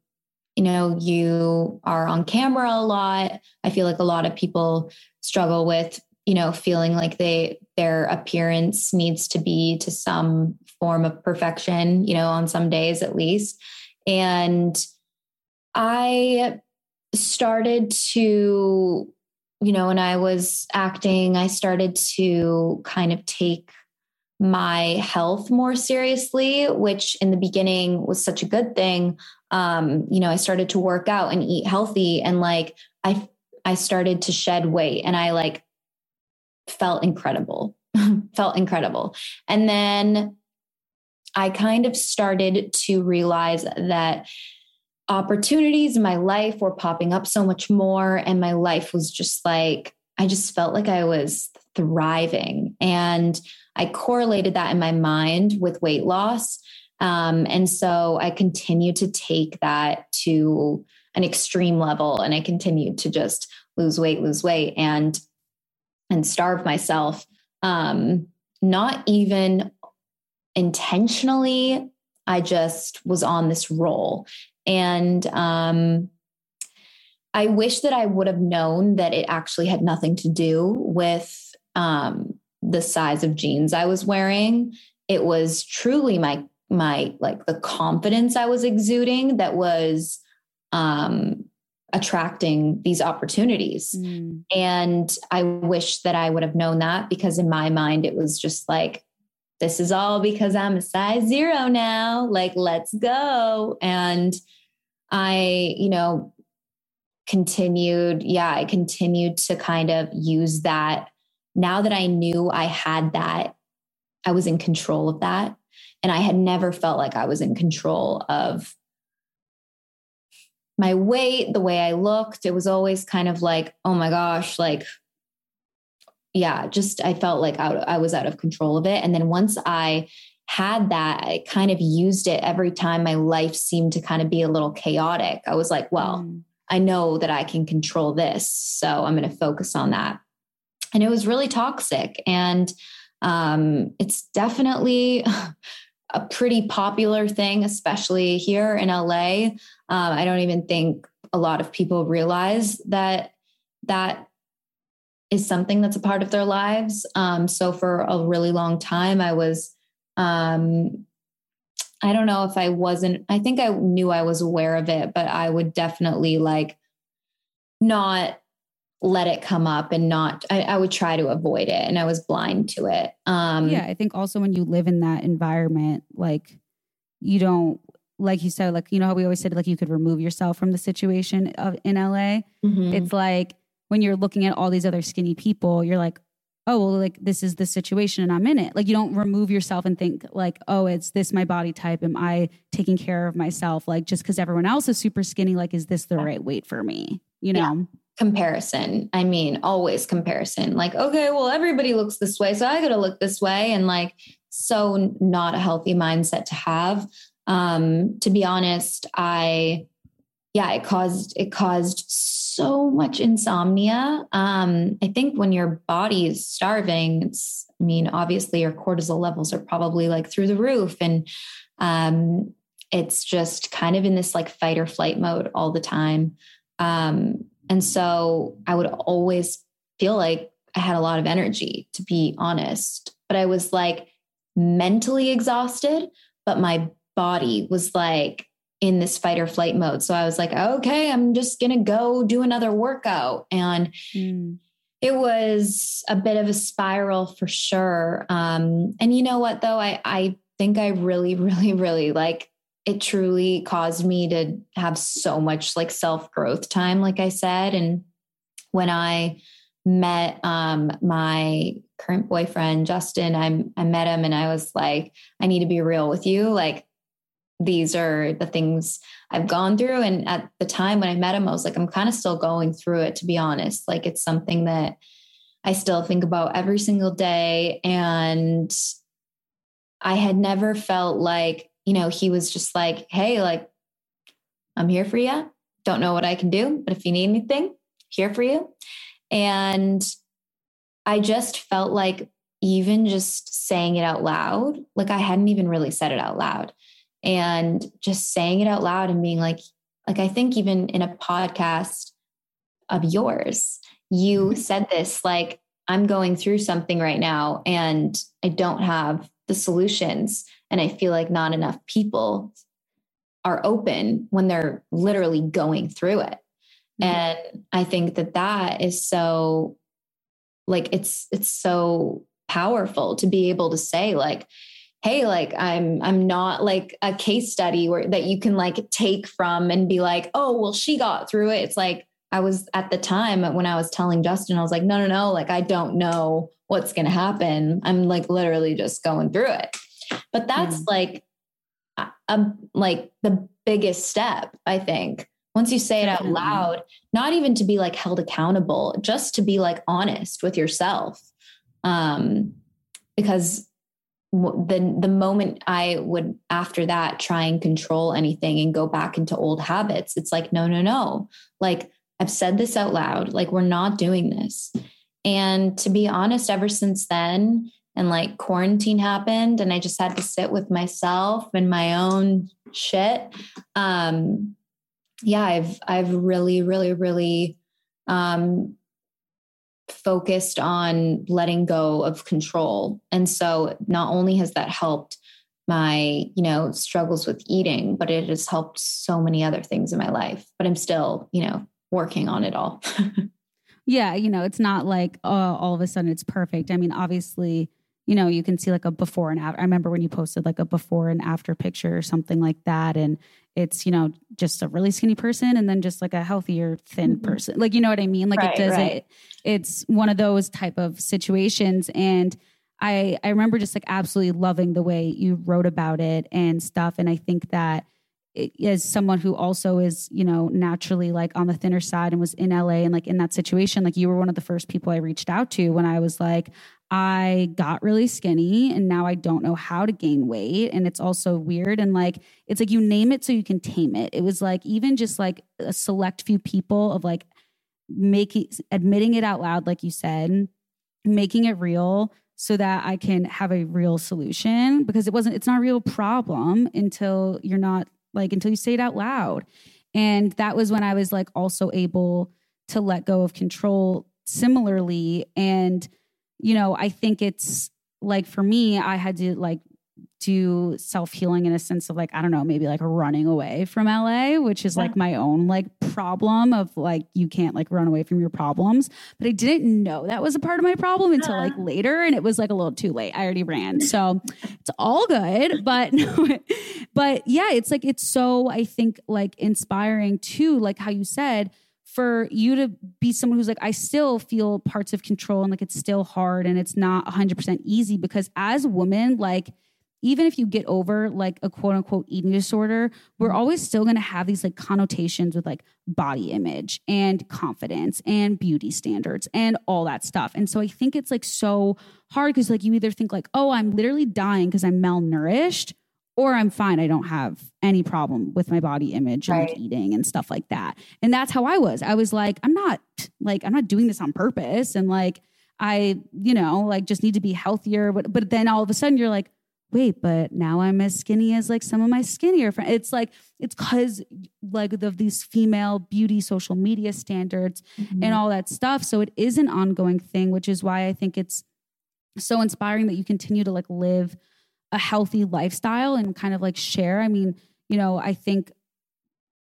you know, you are on camera a lot. I feel like a lot of people struggle with, you know, feeling like they their appearance needs to be to some form of perfection, you know, on some days at least. And I started to you know, when I was acting, I started to kind of take my health more seriously, which in the beginning was such a good thing. Um, you know, I started to work out and eat healthy and like I I started to shed weight and I like felt incredible. (laughs) felt incredible. And then I kind of started to realize that opportunities in my life were popping up so much more and my life was just like I just felt like I was thriving and I correlated that in my mind with weight loss. Um, and so I continued to take that to an extreme level and I continued to just lose weight, lose weight and and starve myself. Um, not even intentionally. I just was on this roll. And um, I wish that I would have known that it actually had nothing to do with um, the size of jeans I was wearing. It was truly my my like the confidence I was exuding that was um attracting these opportunities. Mm. And I wish that I would have known that because in my mind it was just like this is all because I'm a size 0 now, like let's go. And I, you know, continued yeah, I continued to kind of use that now that I knew I had that, I was in control of that. And I had never felt like I was in control of my weight, the way I looked. It was always kind of like, oh my gosh, like, yeah, just I felt like I, I was out of control of it. And then once I had that, I kind of used it every time my life seemed to kind of be a little chaotic. I was like, well, mm. I know that I can control this. So I'm going to focus on that and it was really toxic. And um, it's definitely (laughs) a pretty popular thing, especially here in LA. Um, I don't even think a lot of people realize that that is something that's a part of their lives. Um, so for a really long time, I was, um, I don't know if I wasn't, I think I knew I was aware of it, but I would definitely like not let it come up and not I, I, would try to avoid it and i was blind to it. Um yeah i think also when you live in that environment like you don't like you said like you know how we always said like you could remove yourself from the situation of in la mm-hmm. it's like when you're looking at all these other skinny people you're like oh well like this is the situation and i'm in it. Like you don't remove yourself and think like oh it's this my body type. Am i taking care of myself? Like just because everyone else is super skinny like is this the right weight for me? You know? yeah. Comparison i mean always comparison like okay well everybody looks this way so i gotta look this way and like so not a healthy mindset to have um to be honest i yeah, it caused it caused so much insomnia. Um, I think when your body is starving, it's I mean, obviously your cortisol levels are probably like through the roof. And um, it's just kind of in this like fight or flight mode all the time. Um, and so I would always feel like I had a lot of energy, to be honest. But I was like mentally exhausted, but my body was like in this fight or flight mode. So I was like, okay, I'm just going to go do another workout. And mm. it was a bit of a spiral for sure. Um, and you know what, though? I, I think I really, (laughs) really, really like it truly caused me to have so much like self growth time, like I said. And when I met um, my current boyfriend, Justin, I, I met him and I was like, I need to be real with you. Like, these are the things I've gone through. And at the time when I met him, I was like, I'm kind of still going through it, to be honest. Like it's something that I still think about every single day. And I had never felt like, you know, he was just like, hey, like, I'm here for you. Don't know what I can do, but if you need anything, here for you. And I just felt like even just saying it out loud, like I hadn't even really said it out loud and just saying it out loud and being like like i think even in a podcast of yours you mm-hmm. said this like i'm going through something right now and i don't have the solutions and i feel like not enough people are open when they're literally going through it mm-hmm. and i think that that is so like it's it's so powerful to be able to say like hey like i'm i'm not like a case study where that you can like take from and be like oh well she got through it it's like i was at the time when i was telling justin i was like no no no like i don't know what's going to happen i'm like literally just going through it but that's mm. like a, like the biggest step i think once you say it out loud not even to be like held accountable just to be like honest with yourself um because the the moment I would after that try and control anything and go back into old habits, it's like no, no, no. Like I've said this out loud. Like we're not doing this. And to be honest, ever since then, and like quarantine happened, and I just had to sit with myself and my own shit. Um, yeah, I've I've really, really, really um, focused on letting go of control. And so not only has that helped my, you know, struggles with eating, but it has helped so many other things in my life. But I'm still, you know, working on it all. (laughs) yeah, you know, it's not like uh, all of a sudden it's perfect. I mean, obviously, you know, you can see like a before and after. I remember when you posted like a before and after picture or something like that. And it's, you know, just a really skinny person and then just like a healthier, thin mm-hmm. person. Like, you know what I mean? Like right, it does right. it. It's one of those type of situations. And I, I remember just like absolutely loving the way you wrote about it and stuff. And I think that as someone who also is, you know, naturally like on the thinner side and was in LA and like in that situation, like you were one of the first people I reached out to when I was like, I got really skinny and now I don't know how to gain weight. And it's also weird. And like, it's like you name it so you can tame it. It was like even just like a select few people of like making, admitting it out loud, like you said, making it real so that I can have a real solution because it wasn't, it's not a real problem until you're not like, until you say it out loud. And that was when I was like also able to let go of control similarly. And, you know, I think it's like for me, I had to like do self healing in a sense of like, I don't know, maybe like running away from LA, which is yeah. like my own like problem of like, you can't like run away from your problems. But I didn't know that was a part of my problem until like uh-huh. later. And it was like a little too late. I already ran. So it's all good. But, (laughs) but yeah, it's like, it's so, I think, like inspiring too, like how you said, for you to be someone who's like, I still feel parts of control and like it's still hard and it's not 100% easy because as women, like, even if you get over like a quote unquote eating disorder, we're mm-hmm. always still going to have these like connotations with like body image and confidence and beauty standards and all that stuff. And so I think it's like so hard because like you either think like, oh, I'm literally dying because I'm malnourished or I'm fine. I don't have any problem with my body image and Right. like, eating and stuff like that. And that's how I was. I was like, I'm not like, I'm not doing this on purpose. And like, I, you know, like just need to be healthier. But, but then all of a sudden you're like, wait, but now I'm as skinny as like some of my skinnier friends. It's like, it's cause like of these female beauty social media standards Mm-hmm. and all that stuff. So it is an ongoing thing, which is why I think it's so inspiring that you continue to like live a healthy lifestyle and kind of like share. I mean, you know, I think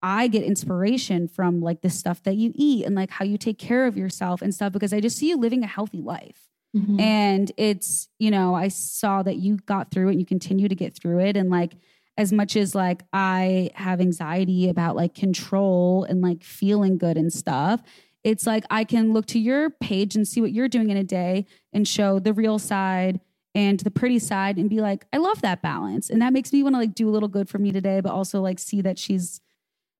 I get inspiration from like the stuff that you eat and like how you take care of yourself and stuff because I just see you living a healthy life. Mhm. And it's, you know, I saw that you got through it and you continue to get through it. And like, as much as like I have anxiety about like control and like feeling good and stuff, it's like I can look to your page and see what you're doing in a day and show the real side and the pretty side and be like, I love that balance. And that makes me want to like do a little good for me today, but also like see that she's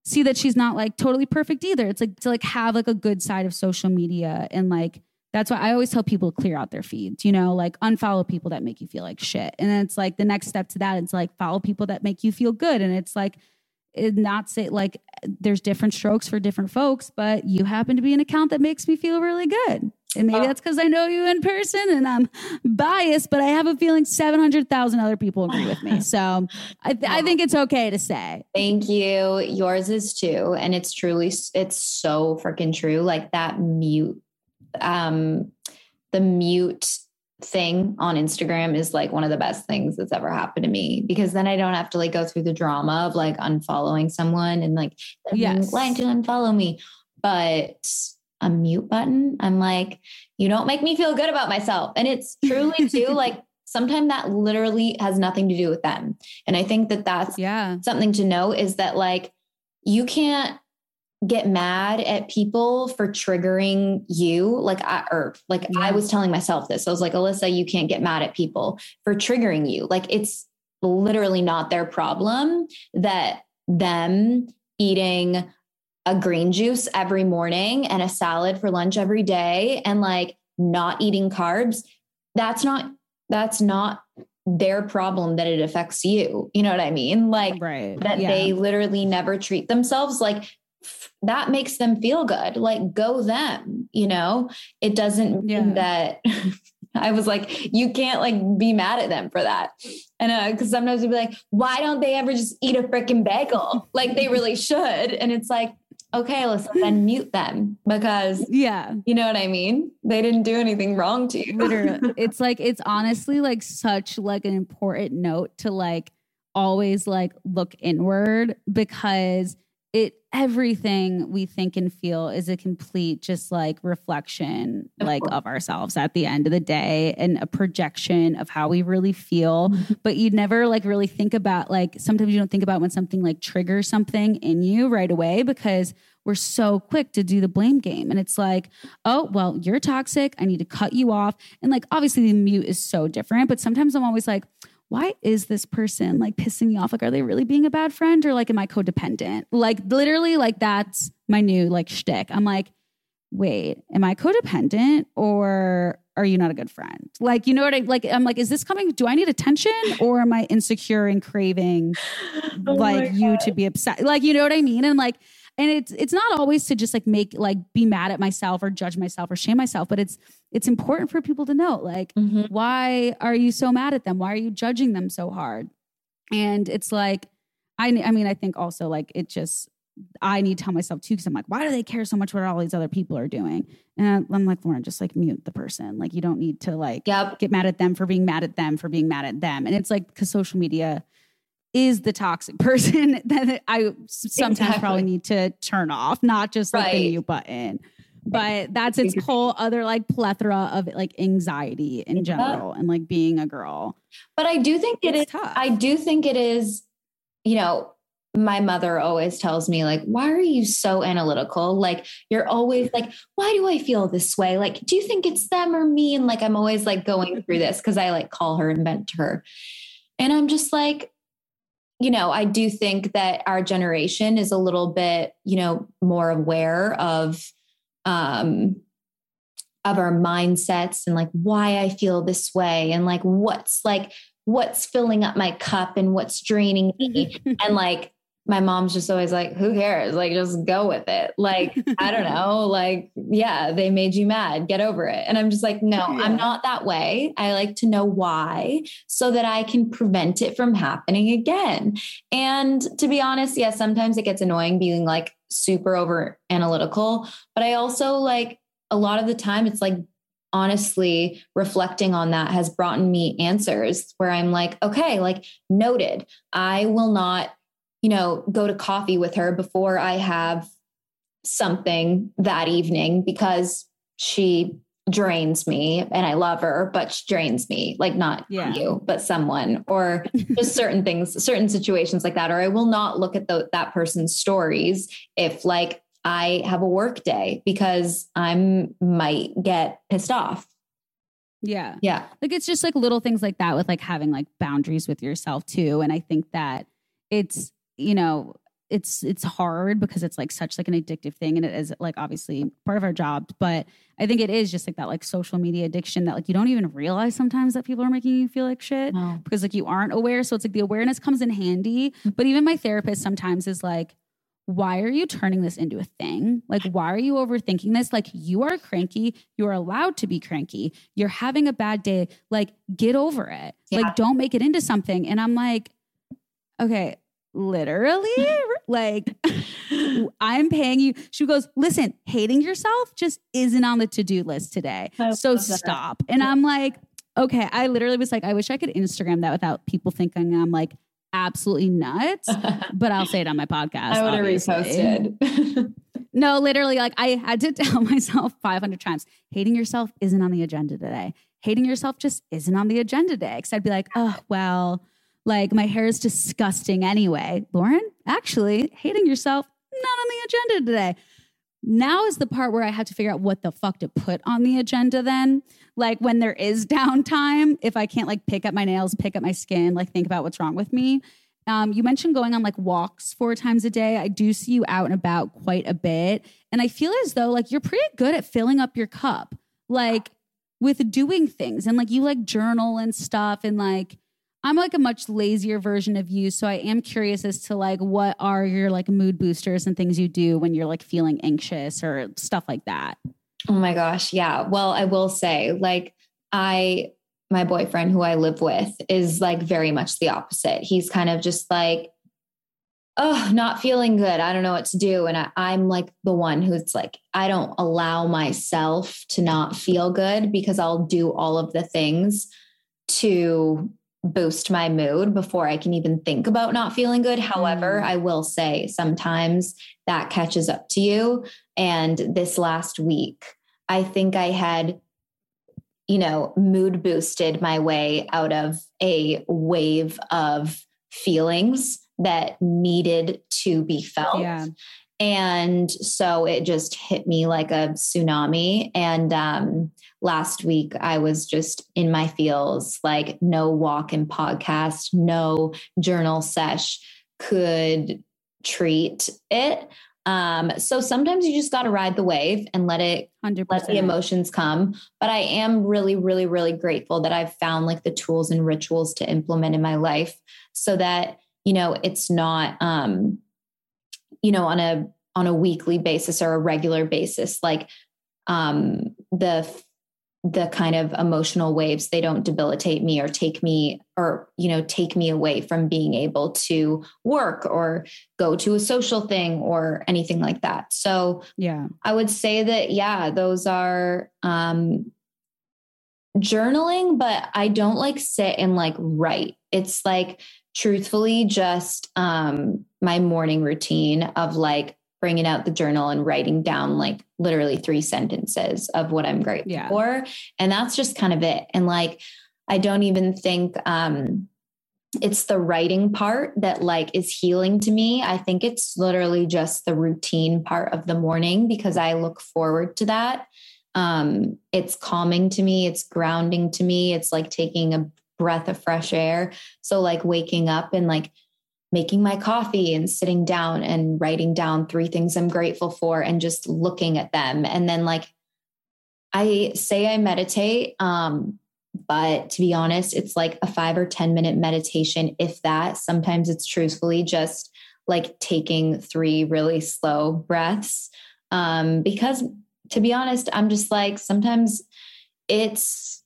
see that she's not like totally perfect either. It's like to like have like a good side of social media and like that's why I always tell people to clear out their feeds, you know, like unfollow people that make you feel like shit. And then it's like the next step to that, it's like follow people that make you feel good. And it's like it not say like there's different strokes for different folks, but you happen to be an account that makes me feel really good. And maybe that's because I know you in person and I'm biased, but I have a feeling 700,000 other people agree with me. (laughs) So I, th- I think it's okay to say. Thank you. Yours is too. And it's truly, it's so freaking true. Like that mute, um, the mute thing on Instagram is like one of the best things that's ever happened to me because then I don't have to like go through the drama of like unfollowing someone and like, Yes. lying to unfollow me. But a mute button, I'm like, you don't make me feel good about myself. And it's truly (laughs) too like, sometimes that literally has nothing to do with them. And I think that that's Yeah. something to know is that like you can't get mad at people for triggering you like I or like I was telling myself this. I was like, Alyssa, you can't get mad at people for triggering you. Like it's literally not their problem that them eating a green juice every morning and a salad for lunch every day and like not eating carbs. That's not that's not their problem that it affects you. You know what I mean? Like Right. that Yeah. they literally never treat themselves like that makes them feel good. Like go them you know? It doesn't Yeah. mean that (laughs) i was like you can't like be mad at them for that. And uh because sometimes we'd be like why don't they ever just eat a freaking bagel? Like they really should. And it's like okay let's then (laughs) mute them because Yeah. you know what i mean? They didn't do anything wrong to you. Literally. (laughs) It's like it's honestly like such like an important note to like always like look inward because it everything we think and feel is a complete just like reflection Of like course. of ourselves at the end of the day and a projection of how we really feel Mm-hmm. but you never like really think about like sometimes you don't think about when something like triggers something in you right away because we're so quick to do the blame game and it's like oh well you're toxic i need to cut you off and like obviously the mute is so different but sometimes i'm always like why is this person like pissing me off like are they really being a bad friend or like am i codependent like literally like that's my new like shtick i'm like wait, am I codependent or are you not a good friend? Like, you know what I like? I'm like, is this coming? Do I need attention or am I insecure and craving (laughs) Oh like you to be upset? Like, you know what I mean? And like, and it's it's not always to just like make like be mad at myself or judge myself or shame myself, but it's it's important for people to know like Mhm. why are you so mad at them? Why are you judging them so hard? And it's like I I mean I think also like it just I need to tell myself too because I'm like, why do they care so much what all these other people are doing? And I'm like, Lauren, just like mute the person. Like you don't need to like Yep. get mad at them for being mad at them for being mad at them. And it's like because social media is the toxic (laughs) person that I sometimes Exactly. probably need to turn off, not just like the Right. mute button. But that's its whole other like plethora of like anxiety in general and like being a girl. But I do think it is. It's tough. I do think it is. You know, my mother always tells me like why are you so analytical like you're always like why do i feel this way like do you think it's them or me and like i'm always like going through this because i like call her and vent to her and i'm just like you know i do think that our generation is a little bit you know more aware of um of our mindsets and like why i feel this way and like what's like what's filling up my cup and what's draining me and like my mom's just always like, who cares? Like, just go with it. Like, I don't (laughs) know. Like, yeah, they made you mad. Get over it. And I'm just like, no, yeah. I'm not that way. I like to know why so that I can prevent it from happening again. And to be honest, yeah, sometimes it gets annoying being like super over analytical. But I also like a lot of the time, it's like, honestly reflecting on that has brought me answers where I'm like, okay, like noted. I will not you know, go to coffee with her before I have something that evening because she drains me and I love her, but she drains me, like not yeah. you, but someone, or (laughs) just certain things, certain situations like that. Or I will not look at the, that person's stories if like I have a work day because I'm might get pissed off. Yeah. Yeah. Like it's just like little things like that with like having like boundaries with yourself too. And I think that it's you know, it's it's hard because it's like such like an addictive thing and it is like obviously part of our job but i think it is just like that like social media addiction that like you don't even realize sometimes that people are making you feel like shit no. because like you aren't aware so it's like the awareness comes in handy mm-hmm. but even my therapist sometimes is like why are you turning this into a thing? Like, why are you overthinking this? Like, you are cranky. You're allowed to be cranky. You're having a bad day. Like, get over it. Yeah. Like, don't make it into something. And I'm like, okay, literally? (laughs) Like i'm paying you. She goes listen hating yourself just isn't on the to-do list today. So stop. And i'm like okay. I literally was like i wish i could instagram that without people thinking i'm like absolutely nuts (laughs) but i'll say it on my podcast i would have reposted no literally like i had to (laughs) tell myself 500 times hating yourself isn't on the agenda today. Hating yourself just isn't on the agenda today. Because i'd be like oh well like my hair is disgusting anyway. Lauren, actually, hating yourself, not on the agenda today. Now is the part where I have to figure out what the fuck to put on the agenda then. Like when there is (laughs) downtime, if I can't like pick up my nails, pick up my skin, like think about what's wrong with me. Um, you mentioned going on like walks four times a day. I do see you out and about quite a bit. And I feel as though like you're pretty good at filling up your cup, like with doing things and like you like journal and stuff and like I'm like a much lazier version of you. So I am curious as to like what are your like mood boosters and things you do when you're like feeling anxious or stuff like that. Oh my gosh. Yeah. Well, I will say, like, I, my boyfriend who I live with is like very much the opposite. He's kind of just like, oh, not feeling good. I don't know what to do. And I, am like the one who's like, I don't allow myself to not feel good because I'll do all of the things to boost my mood before I can even think about not feeling good. However, mm. I will say sometimes that catches up to you. And this last week, I think I had, you know, mood boosted my way out of a wave of feelings that needed to be felt. Yeah. And so it just hit me like a tsunami. And um, last week, I was just in my feels like no walk and podcast, no journal sesh could treat it. Um, so sometimes you just got to ride the wave and let it 100%. let the emotions come. But I am really, really, really grateful that I've found like the tools and rituals to implement in my life so that, you know, it's not um, you know on a on a weekly basis or a regular basis like um the the kind of emotional waves they don't debilitate me or take me or you know take me away from being able to work or go to a social thing or anything like that. So yeah. I would say that yeah those are um journaling but i don't like sit and like write. It's like truthfully just um my morning routine of like bringing out the journal and writing down like literally three sentences of what I'm grateful yeah. for. And that's just kind of it. And like, I don't even think, um, it's the writing part that like is healing to me. I think it's literally just the routine part of the morning because I look forward to that. Um, it's calming to me, it's grounding to me, it's like taking a breath of fresh air. So like waking up and like making my coffee and sitting down and writing down three things I'm grateful for and just looking at them. And then like I say I meditate, um, but to be honest, it's like a five or 10 minute meditation, if that. Sometimes it's truthfully just like taking three really slow breaths. Um, because to be honest, I'm just like, sometimes it's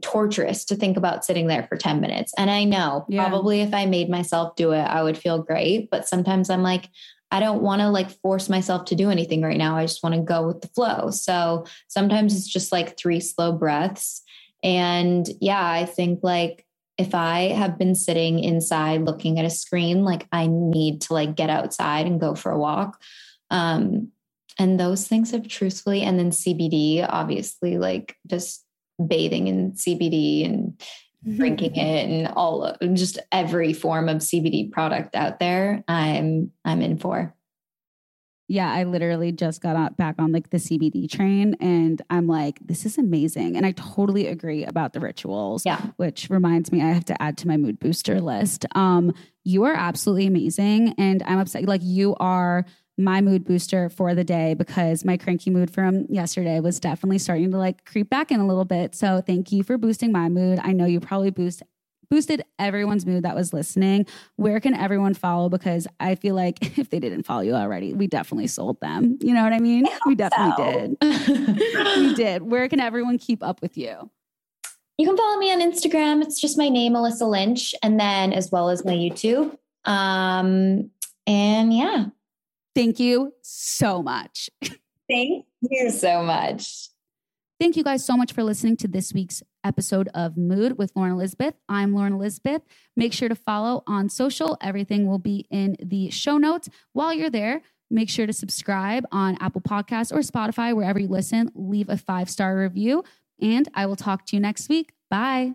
torturous to think about sitting there for 10 minutes. And I know yeah. probably if I made myself do it, I would feel great. But sometimes I'm like, I don't want to like force myself to do anything right now. I just want to go with the flow. So sometimes it's just like three slow breaths. And yeah, I think like if I have been sitting inside looking at a screen, like I need to like get outside and go for a walk. Um, and those things have truthfully, and then CBD, obviously, like just bathing in CBD and mm-hmm. drinking it and all just every form of CBD product out there, I'm I'm in for yeah, I literally just got back on like the CBD train and I'm like, this is amazing. And I totally agree about the rituals. Yeah. Which reminds me, I have to add to my mood booster list. Um, you are absolutely amazing. And I'm upset. Like, you are my mood booster for the day because my cranky mood from yesterday was definitely starting to like creep back in a little bit. So thank you for boosting my mood. I know you probably boost boosted everyone's mood that was listening. Where can everyone follow? Because I feel like (laughs) if they didn't follow you already, we definitely sold them. You know what I mean? I we definitely so. did. (laughs) we did. Where can everyone keep up with you? You can follow me on Instagram. It's just my name, Alyssa Lynch, and then as well as my YouTube. Um, and yeah. Thank you so much. Thank you so much. Thank you guys so much for listening to this week's episode of Mood with Lauren Elizabeth. I'm Lauren Elizabeth. Make sure to follow on social. Everything will be in the show notes. While you're there, make sure to subscribe on Apple Podcasts or Spotify, wherever you listen. Leave a five star review. And I will talk to you next week. Bye.